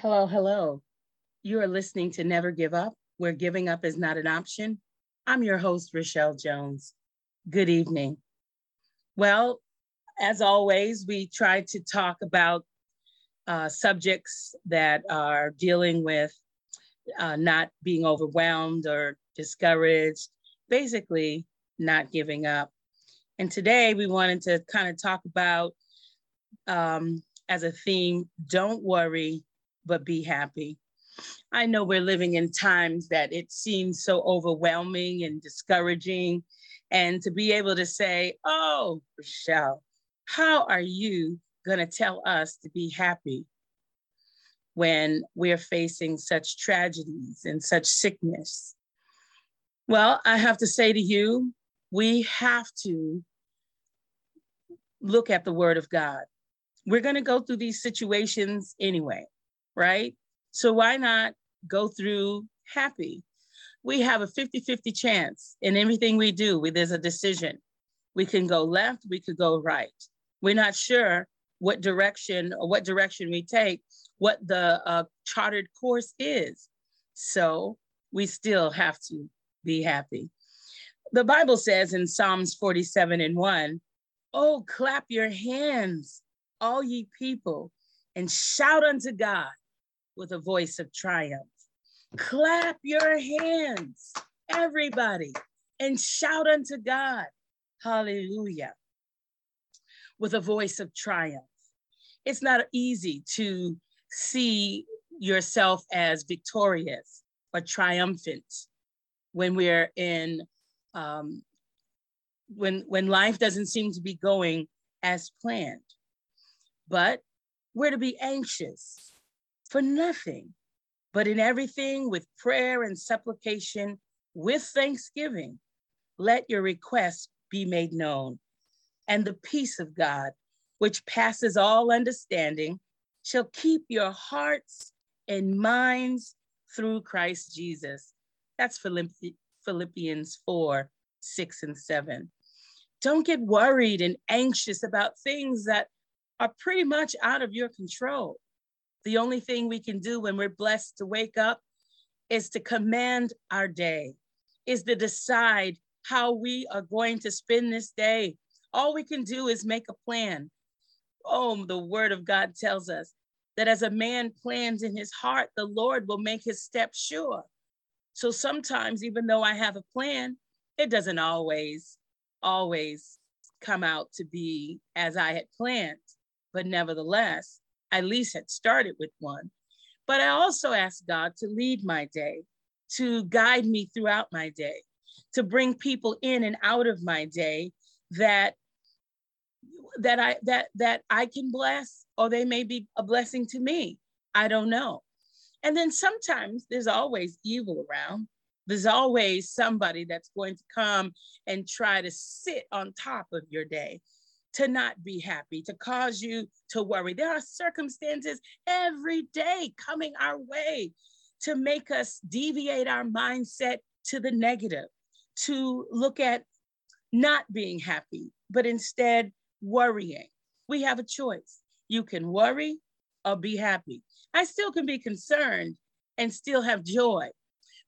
Hello, hello. You are listening to Never Give Up, where giving up is not an option. I'm your host, Rochelle Jones. Good evening. Well, as always, we try to talk about uh, subjects that are dealing with uh, not being overwhelmed or discouraged, basically, not giving up. And today we wanted to kind of talk about, um, as a theme, don't worry, but be happy. I know we're living in times that it seems so overwhelming and discouraging. And to be able to say, Oh, Rochelle, how are you going to tell us to be happy when we're facing such tragedies and such sickness? Well, I have to say to you, we have to look at the word of God. We're going to go through these situations anyway right? So why not go through happy? We have a 50 50 chance in everything we do. We, there's a decision. We can go left, we could go right. We're not sure what direction or what direction we take, what the uh, chartered course is. So we still have to be happy. The Bible says in Psalms 47 and 1, Oh, clap your hands, all ye people, and shout unto God with a voice of triumph. Clap your hands, everybody, and shout unto God. Hallelujah. With a voice of triumph. It's not easy to see yourself as victorious or triumphant when we're in um, when when life doesn't seem to be going as planned but we're to be anxious for nothing, but in everything with prayer and supplication with thanksgiving, let your requests be made known. And the peace of God, which passes all understanding, shall keep your hearts and minds through Christ Jesus. That's Philippians 4 6 and 7. Don't get worried and anxious about things that are pretty much out of your control. The only thing we can do when we're blessed to wake up is to command our day, is to decide how we are going to spend this day. All we can do is make a plan. Oh, the word of God tells us that as a man plans in his heart, the Lord will make his steps sure. So sometimes, even though I have a plan, it doesn't always, always come out to be as I had planned. But nevertheless, at least had started with one. But I also asked God to lead my day, to guide me throughout my day, to bring people in and out of my day that that I that that I can bless or they may be a blessing to me. I don't know. And then sometimes there's always evil around. There's always somebody that's going to come and try to sit on top of your day to not be happy, to cause you to worry. There are circumstances every day coming our way to make us deviate our mindset to the negative, to look at not being happy, but instead worrying. We have a choice. You can worry or be happy. I still can be concerned and still have joy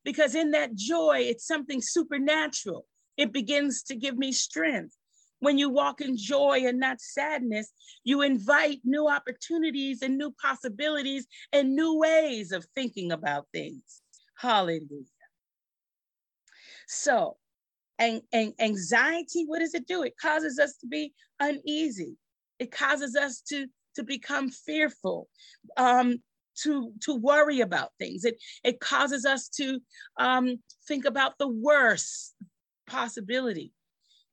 because in that joy, it's something supernatural. It begins to give me strength. When you walk in joy and not sadness, you invite new opportunities and new possibilities and new ways of thinking about things. Hallelujah. So, and, and anxiety, what does it do? It causes us to be uneasy. It causes us to, to become fearful, um, to, to worry about things. It, it causes us to um, think about the worst possibility.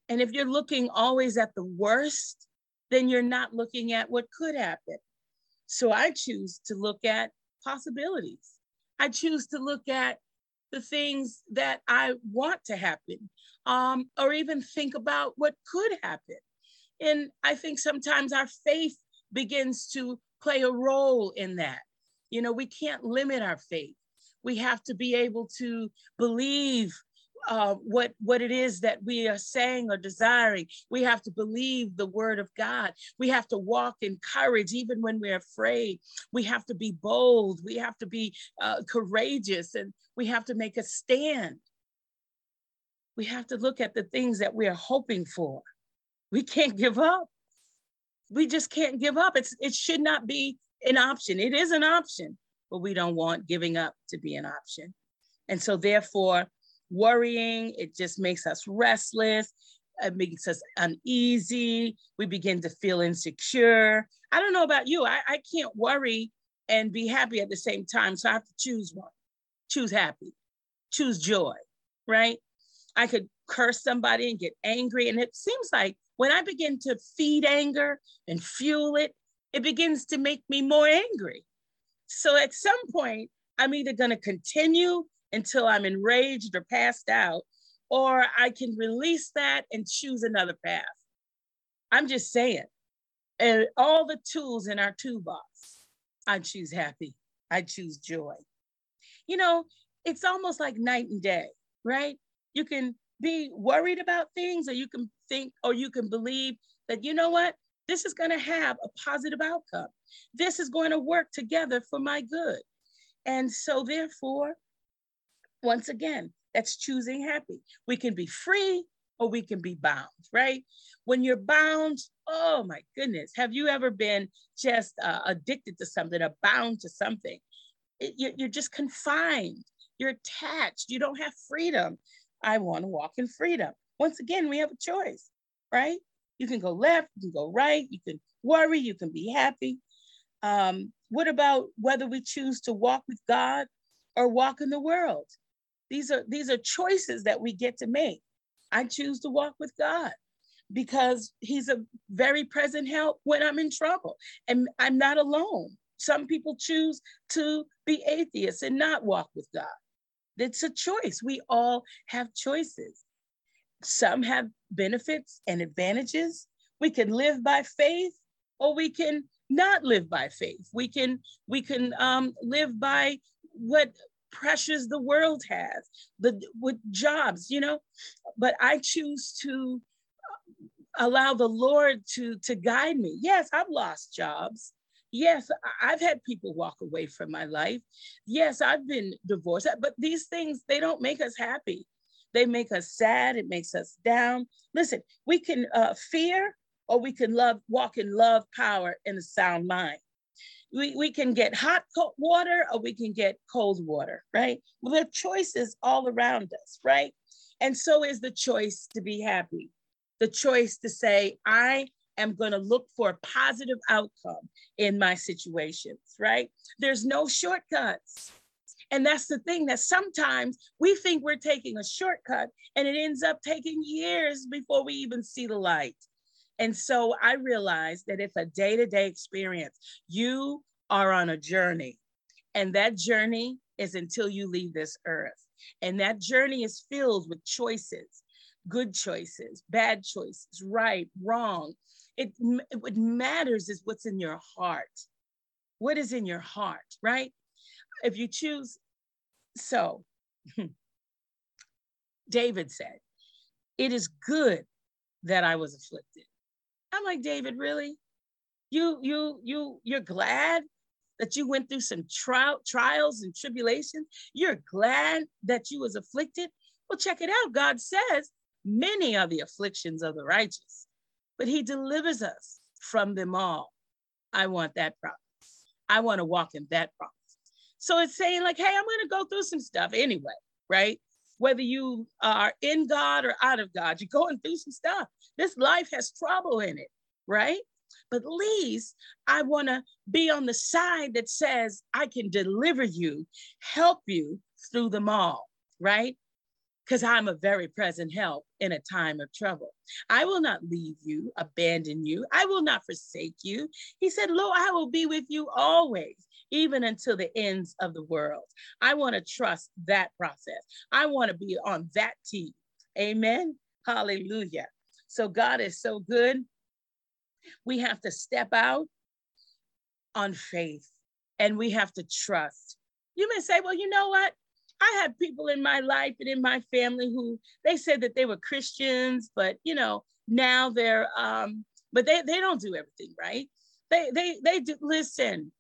And if you're looking always at the worst, then you're not looking at what could happen. So I choose to look at possibilities. I choose to look at the things that I want to happen, um, or even think about what could happen. And I think sometimes our faith begins to play a role in that. You know, we can't limit our faith. We have to be able to believe uh, what what it is that we are saying or desiring. We have to believe the word of God. We have to walk in courage even when we're afraid. We have to be bold. We have to be uh, courageous, and we have to make a stand. We have to look at the things that we are hoping for. We can't give up. We just can't give up. It's it should not be an option. It is an option, but we don't want giving up to be an option. And so therefore, worrying, it just makes us restless. It makes us uneasy. We begin to feel insecure. I don't know about you. I, I can't worry and be happy at the same time. So I have to choose one. Choose happy. Choose joy, right? I could curse somebody and get angry. And it seems like when I begin to feed anger and fuel it, it begins to make me more angry. So at some point, I'm either going to continue until I'm enraged or passed out, or I can release that and choose another path. I'm just saying, and all the tools in our toolbox, I choose happy, I choose joy. You know, it's almost like night and day, right? You can be worried about things, or you can think, or you can believe that, you know what, this is going to have a positive outcome. This is going to work together for my good. And so, therefore, once again, that's choosing happy. We can be free or we can be bound, right? When you're bound, oh my goodness, have you ever been just uh, addicted to something or bound to something? It, you're just confined, you're attached, you don't have freedom. I want to walk in freedom. Once again, we have a choice, right? You can go left, you can go right, you can worry, you can be happy. Um, what about whether we choose to walk with God or walk in the world? These are these are choices that we get to make. I choose to walk with God because he's a very present help when I'm in trouble and I'm not alone. Some people choose to be atheists and not walk with God. It's a choice. We all have choices. Some have benefits and advantages. We can live by faith or we can not live by faith. We can we can um, live by what pressures the world has, the with jobs, you know. But I choose to allow the Lord to to guide me. Yes, I've lost jobs. Yes, I've had people walk away from my life. Yes, I've been divorced. But these things they don't make us happy. They make us sad. It makes us down. Listen, we can uh, fear or we can love, walk in love, power, and a sound mind we, we can get hot water or we can get cold water, right? Well, there are choices all around us, right? And so is the choice to be happy, the choice to say, I am going to look for a positive outcome in my situations, right? There's no shortcuts. And that's the thing that sometimes we think we're taking a shortcut and it ends up taking years before we even see the light. And so I realized that it's a day to day experience. You are on a journey, and that journey is until you leave this earth. And that journey is filled with choices good choices, bad choices, right, wrong. It, what matters is what's in your heart. What is in your heart, right? If you choose, so David said, It is good that I was afflicted. I'm like, David, really? You, you, you, you're glad that you went through some trial, trials and tribulations. You're glad that you was afflicted. Well, check it out. God says, many are the afflictions of the righteous, but he delivers us from them all. I want that promise. I want to walk in that promise. So it's saying like, hey, I'm going to go through some stuff anyway, right? Whether you are in God or out of God, you're going through some stuff. This life has trouble in it, right? But least I want to be on the side that says, I can deliver you, help you through them all, right? Because I'm a very present help in a time of trouble. I will not leave you, abandon you. I will not forsake you. He said, Lo, I will be with you always, even until the ends of the world. I want to trust that process. I want to be on that team. Amen. Hallelujah. So God is so good. We have to step out on faith and we have to trust. You may say, well, you know what? I had people in my life and in my family who they said that they were Christians, but you know, now they're um, but they they don't do everything right. They they they do listen.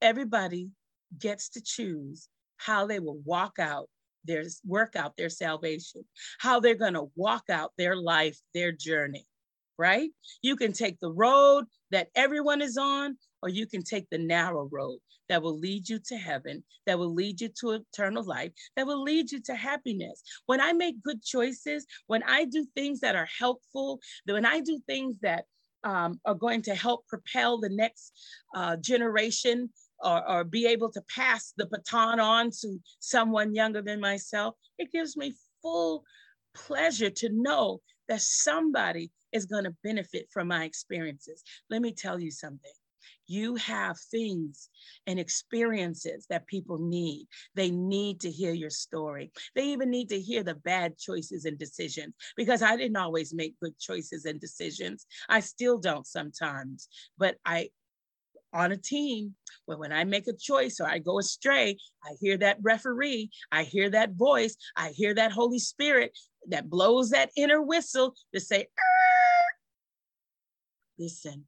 Everybody gets to choose how they will walk out their work out their salvation, how they're going to walk out their life, their journey, right? You can take the road that everyone is on, or you can take the narrow road that will lead you to heaven, that will lead you to eternal life, that will lead you to happiness. When I make good choices, when I do things that are helpful, when I do things that um, are going to help propel the next uh, generation or, or be able to pass the baton on to someone younger than myself, it gives me full pleasure to know that somebody is going to benefit from my experiences. Let me tell you something. You have things and experiences that people need. They need to hear your story. They even need to hear the bad choices and decisions because I didn't always make good choices and decisions. I still don't sometimes, but I on a team when I make a choice or I go astray, I hear that referee, I hear that voice, I hear that Holy Spirit that blows that inner whistle to say, listen,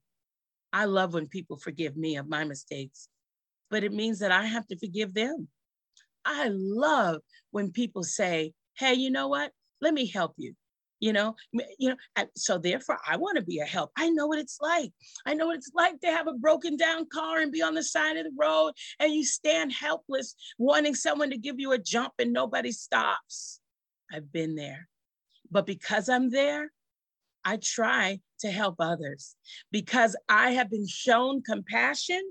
I love when people forgive me of my mistakes, but it means that I have to forgive them. I love when people say, hey, you know what? Let me help you you know you know so therefore i want to be a help. I know what it's like. I know what it's like to have a broken down car and be on the side of the road and you stand helpless wanting someone to give you a jump and nobody stops. I've been there. But because i'm there i try to help others. Because i have been shown compassion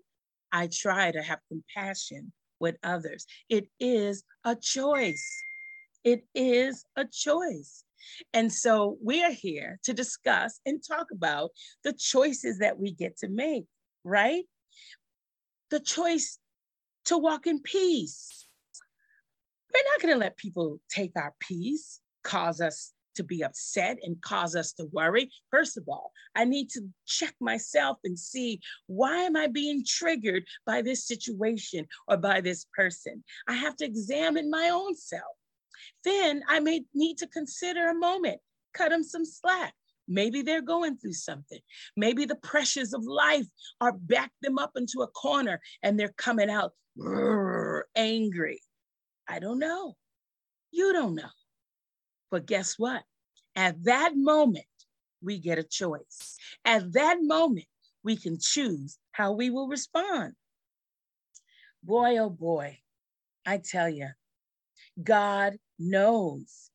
i try to have compassion with others. It is a choice. It is a choice and so we are here to discuss and talk about the choices that we get to make, right? The choice to walk in peace. We're not going to let people take our peace, cause us to be upset and cause us to worry. First of all, I need to check myself and see why am I being triggered by this situation or by this person? I have to examine my own self then I may need to consider a moment, cut them some slack. Maybe they're going through something. Maybe the pressures of life are back them up into a corner and they're coming out angry. I don't know. You don't know. But guess what? At that moment, we get a choice. At that moment, we can choose how we will respond. Boy, oh boy, I tell you, God knows.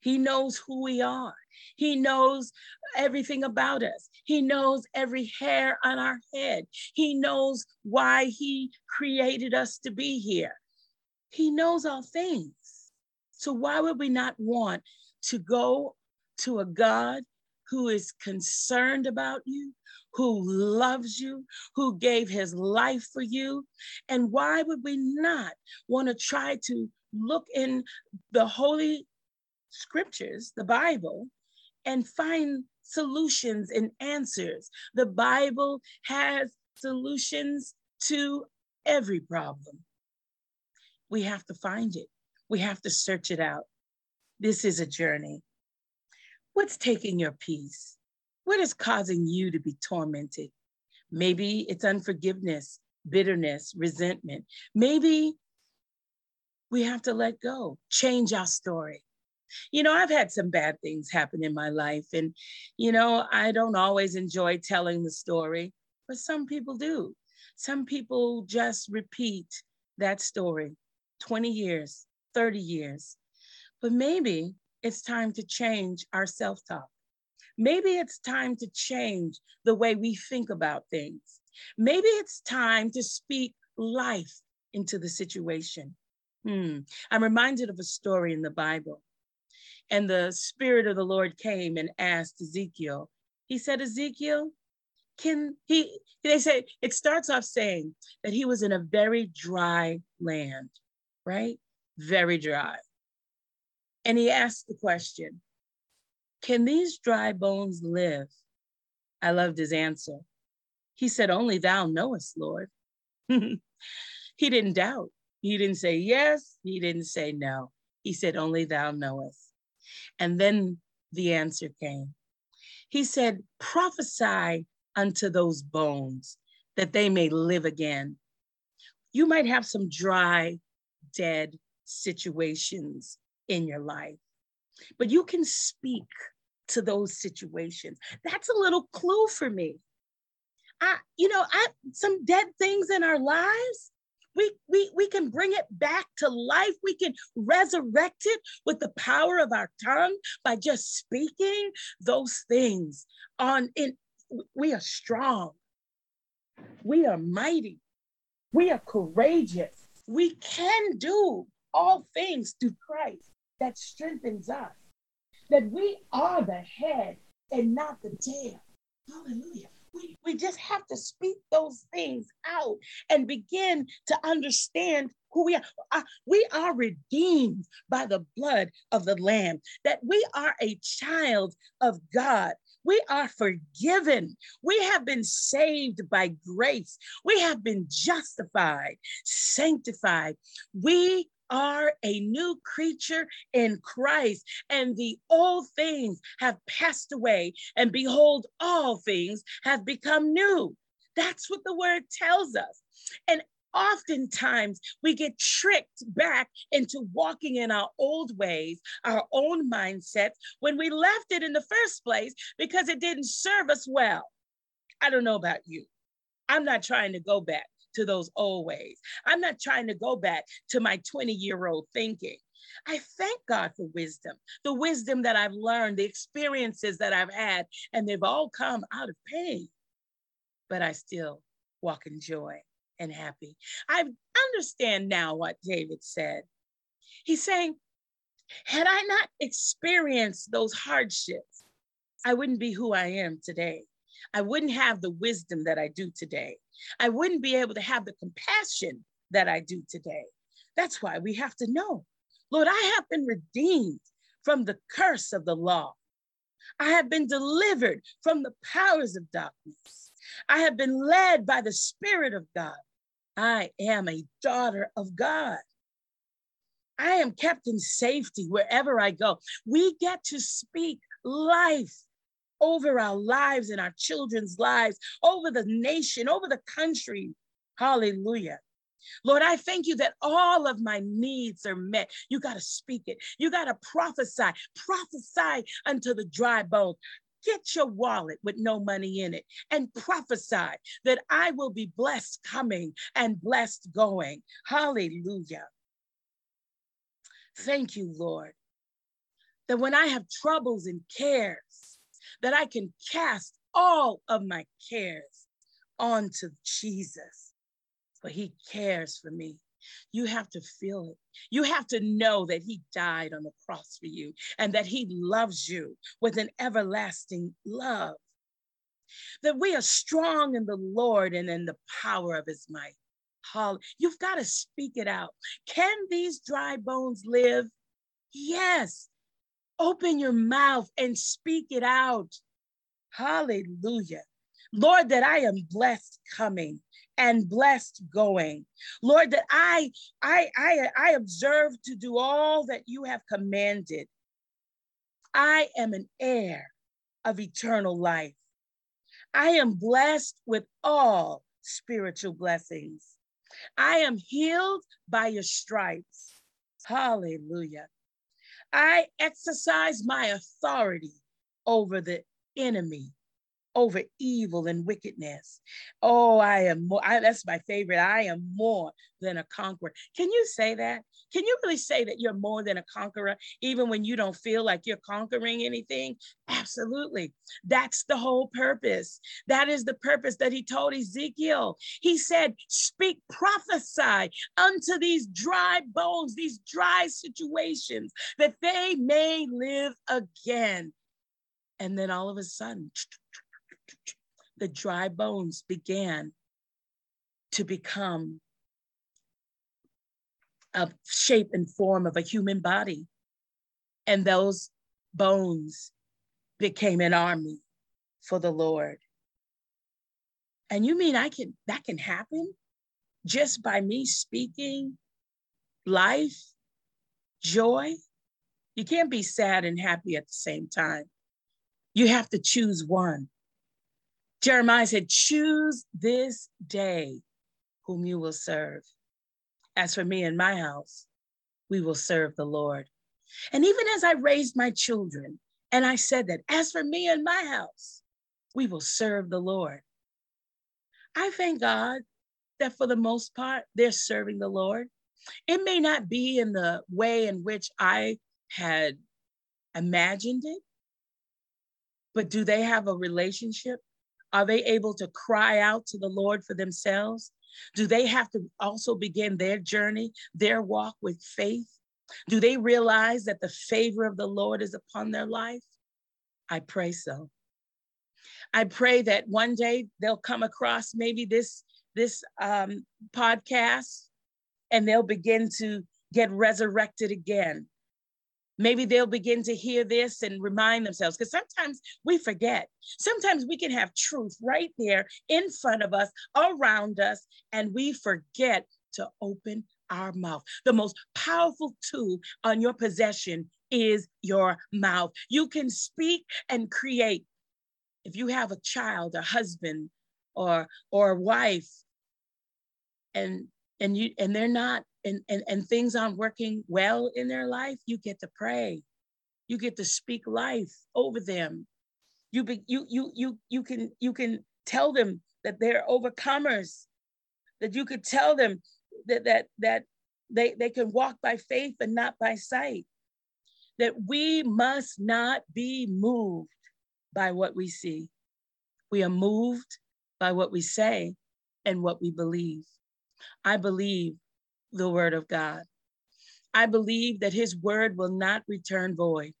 He knows who we are. He knows everything about us. He knows every hair on our head. He knows why He created us to be here. He knows all things. So, why would we not want to go to a God who is concerned about you, who loves you, who gave his life for you? And why would we not want to try to look in the holy scriptures, the Bible, and find solutions and answers. The Bible has solutions to every problem. We have to find it, we have to search it out. This is a journey. What's taking your peace? What is causing you to be tormented? Maybe it's unforgiveness, bitterness, resentment. Maybe we have to let go, change our story. You know, I've had some bad things happen in my life, and, you know, I don't always enjoy telling the story, but some people do. Some people just repeat that story 20 years, 30 years. But maybe it's time to change our self talk. Maybe it's time to change the way we think about things. Maybe it's time to speak life into the situation. Hmm. I'm reminded of a story in the Bible. And the Spirit of the Lord came and asked Ezekiel, he said, Ezekiel, can he, they say, it starts off saying that he was in a very dry land, right? Very dry. And he asked the question, can these dry bones live? I loved his answer. He said, Only thou knowest, Lord. he didn't doubt. He didn't say yes. He didn't say no. He said, Only thou knowest. And then the answer came. He said, Prophesy unto those bones that they may live again. You might have some dry, dead situations in your life, but you can speak to those situations. That's a little clue for me. I, you know, I some dead things in our lives. We, we, we can bring it back to life. We can resurrect it with the power of our tongue by just speaking those things on in we are strong. We are mighty. We are courageous. We can do all things through Christ that strengthens us. That we are the head and not the tail. Hallelujah. We, just have to speak those things out and begin to understand who we are. Uh, we are redeemed by the blood of the Lamb, that we are a child of God. We are forgiven. We have been saved by grace. We have been justified, sanctified. We are a new creature in Christ, and the old things have passed away, and behold, all things have become new. That's what the word tells us. And oftentimes we get tricked back into walking in our old ways, our own mindsets, when we left it in the first place because it didn't serve us well. I don't know about you. I'm not trying to go back to those old ways. I'm not trying to go back to my 20 year old thinking. I thank God for wisdom, the wisdom that I've learned, the experiences that I've had, and they've all come out of pain. But I still walk in joy and happy. I understand now what David said. He's saying, had I not experienced those hardships, I wouldn't be who I am today. I wouldn't have the wisdom that I do today. I wouldn't be able to have the compassion that I do today. That's why we have to know Lord, I have been redeemed from the curse of the law. I have been delivered from the powers of darkness. I have been led by the Spirit of God. I am a daughter of God. I am kept in safety wherever I go. We get to speak life over our lives and our children's lives, over the nation, over the country. Hallelujah. Lord, I thank you that all of my needs are met. You got to speak it. You got to prophesy. Prophesy unto the dry bones. Get your wallet with no money in it and prophesy that I will be blessed coming and blessed going. Hallelujah. Thank you, Lord, that when I have troubles and cares, that I can cast all of my cares onto Jesus, for he cares for me. You have to feel it. You have to know that He died on the cross for you and that He loves you with an everlasting love. That we are strong in the Lord and in the power of His might. You've got to speak it out. Can these dry bones live? Yes. Open your mouth and speak it out. Hallelujah. Lord, that I am blessed coming and blessed going. Lord, that I, I, I, I observe to do all that you have commanded. I am an heir of eternal life. I am blessed with all spiritual blessings. I am healed by your stripes. Hallelujah. I exercise my authority over the enemy over evil and wickedness. Oh, I am more, I, that's my favorite. I am more than a conqueror. Can you say that? Can you really say that you're more than a conqueror, even when you don't feel like you're conquering anything? Absolutely. That's the whole purpose. That is the purpose that he told Ezekiel. He said, Speak, prophesy unto these dry bones, these dry situations, that they may live again. And then all of a sudden, the dry bones began to become a shape and form of a human body. And those bones became an army for the Lord. And you mean I can that can happen just by me speaking life, joy. You can't be sad and happy at the same time. You have to choose one. Jeremiah said, Choose this day whom you will serve. As for me and my house, we will serve the Lord. And even as I raised my children, and I said that, as for me and my house, we will serve the Lord. I thank God that for the most part, they're serving the Lord. It may not be in the way in which I had imagined it, but do they have a relationship? Are they able to cry out to the Lord for themselves? Do they have to also begin their journey, their walk with faith? Do they realize that the favor of the Lord is upon their life? I pray so. I pray that one day they'll come across maybe this this um, podcast and they'll begin to get resurrected again. Maybe they'll begin to hear this and remind themselves because sometimes we forget. Sometimes we can have truth right there in front of us, around us, and we forget to open our mouth. The most powerful tool on your possession is your mouth. You can speak and create. If you have a child, a husband, or or a wife, and and you and they're not and, and and things aren't working well in their life, you get to pray. You get to speak life over them. You be, you you you you can you can tell them that they're overcomers. That you could tell them that that that they, they can walk by faith and not by sight. That we must not be moved by what we see. We are moved by what we say and what we believe. I believe the word of God. I believe that his word will not return void,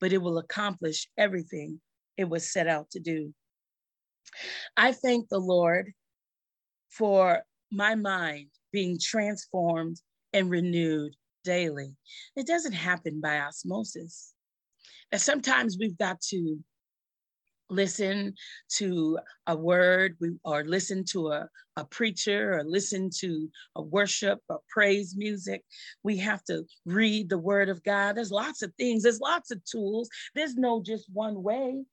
but it will accomplish everything it was set out to do. I thank the Lord for my mind being transformed and renewed daily. It doesn't happen by osmosis. And sometimes we've got to listen to a word we or listen to a, a preacher or listen to a worship or praise music. We have to read the word of God. There's lots of things, there's lots of tools. There's no just one way.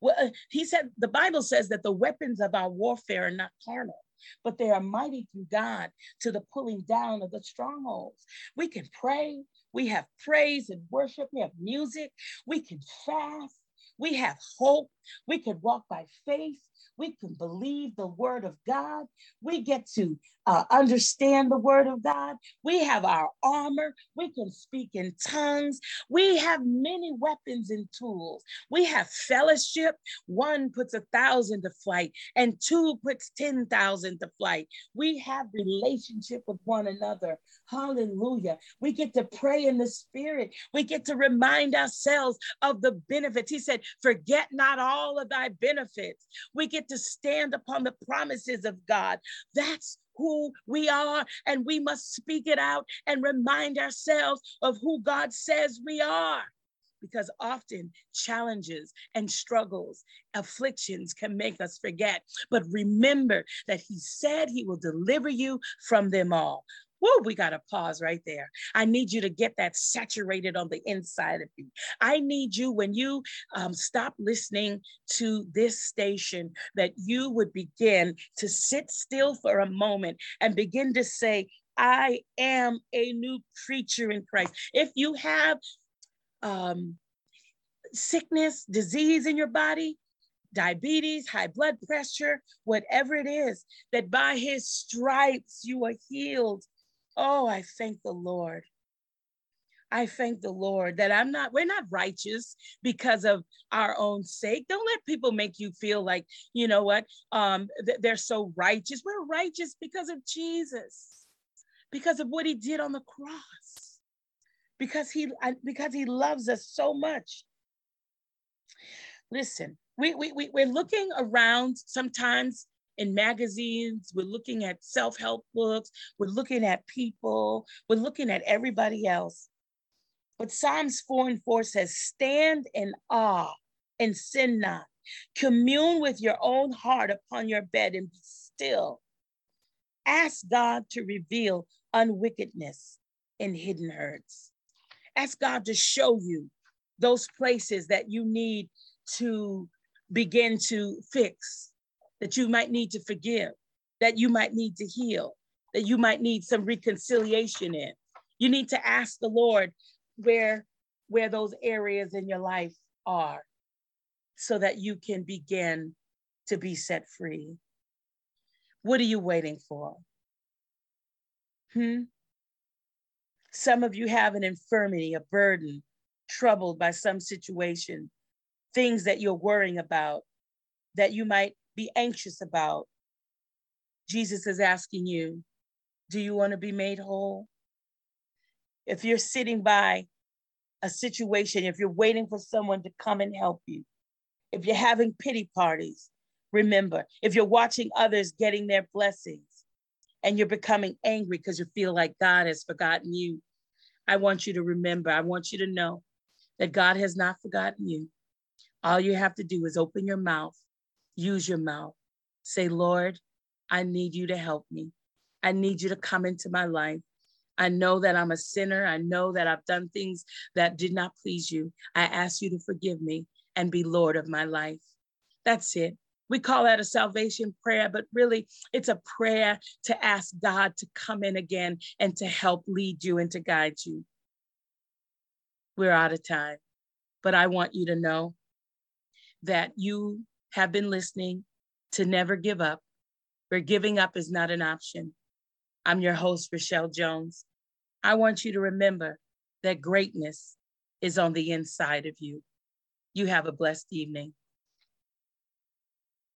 Well, uh, he said, the Bible says that the weapons of our warfare are not carnal but they are mighty through God to the pulling down of the strongholds. We can pray, we have praise and worship, we have music, we can fast, we have hope, we can walk by faith, we can believe the word of God. We get to uh, understand the word of God. We have our armor. We can speak in tongues. We have many weapons and tools. We have fellowship. One puts a thousand to flight, and two puts 10,000 to flight. We have relationship with one another. Hallelujah. We get to pray in the spirit. We get to remind ourselves of the benefits. He said, Forget not all of thy benefits. We get to stand upon the promises of God. That's who we are, and we must speak it out and remind ourselves of who God says we are. Because often challenges and struggles, afflictions can make us forget. But remember that He said He will deliver you from them all. Whoa, we got to pause right there. I need you to get that saturated on the inside of you. I need you when you um, stop listening to this station that you would begin to sit still for a moment and begin to say, I am a new creature in Christ. If you have um, sickness, disease in your body, diabetes, high blood pressure, whatever it is, that by his stripes you are healed. Oh, I thank the Lord. I thank the Lord that I'm not, we're not righteous because of our own sake. Don't let people make you feel like, you know what, um, th- they're so righteous. We're righteous because of Jesus, because of what he did on the cross, because he, because he loves us so much. Listen, we, we, we, we're looking around sometimes in magazines, we're looking at self help books, we're looking at people, we're looking at everybody else. But Psalms 4 and 4 says, Stand in awe and sin not. Commune with your own heart upon your bed and be still. Ask God to reveal unwickedness in hidden hurts. Ask God to show you those places that you need to begin to fix, that you might need to forgive, that you might need to heal, that you might need some reconciliation in. You need to ask the Lord where, where those areas in your life are so that you can begin to be set free. What are you waiting for? Hmm? Some of you have an infirmity, a burden, troubled by some situation, things that you're worrying about, that you might be anxious about. Jesus is asking you, do you want to be made whole? If you're sitting by a situation, if you're waiting for someone to come and help you, if you're having pity parties, remember, if you're watching others getting their blessings and you're becoming angry because you feel like God has forgotten you, I want you to remember, I want you to know that God has not forgotten you. All you have to do is open your mouth, use your mouth, say, Lord, I need you to help me. I need you to come into my life. I know that I'm a sinner. I know that I've done things that did not please you. I ask you to forgive me and be Lord of my life. That's it. We call that a salvation prayer, but really it's a prayer to ask God to come in again and to help lead you and to guide you. We're out of time, but I want you to know that you have been listening to Never Give Up, where giving up is not an option. I'm your host, Rochelle Jones. I want you to remember that greatness is on the inside of you. You have a blessed evening.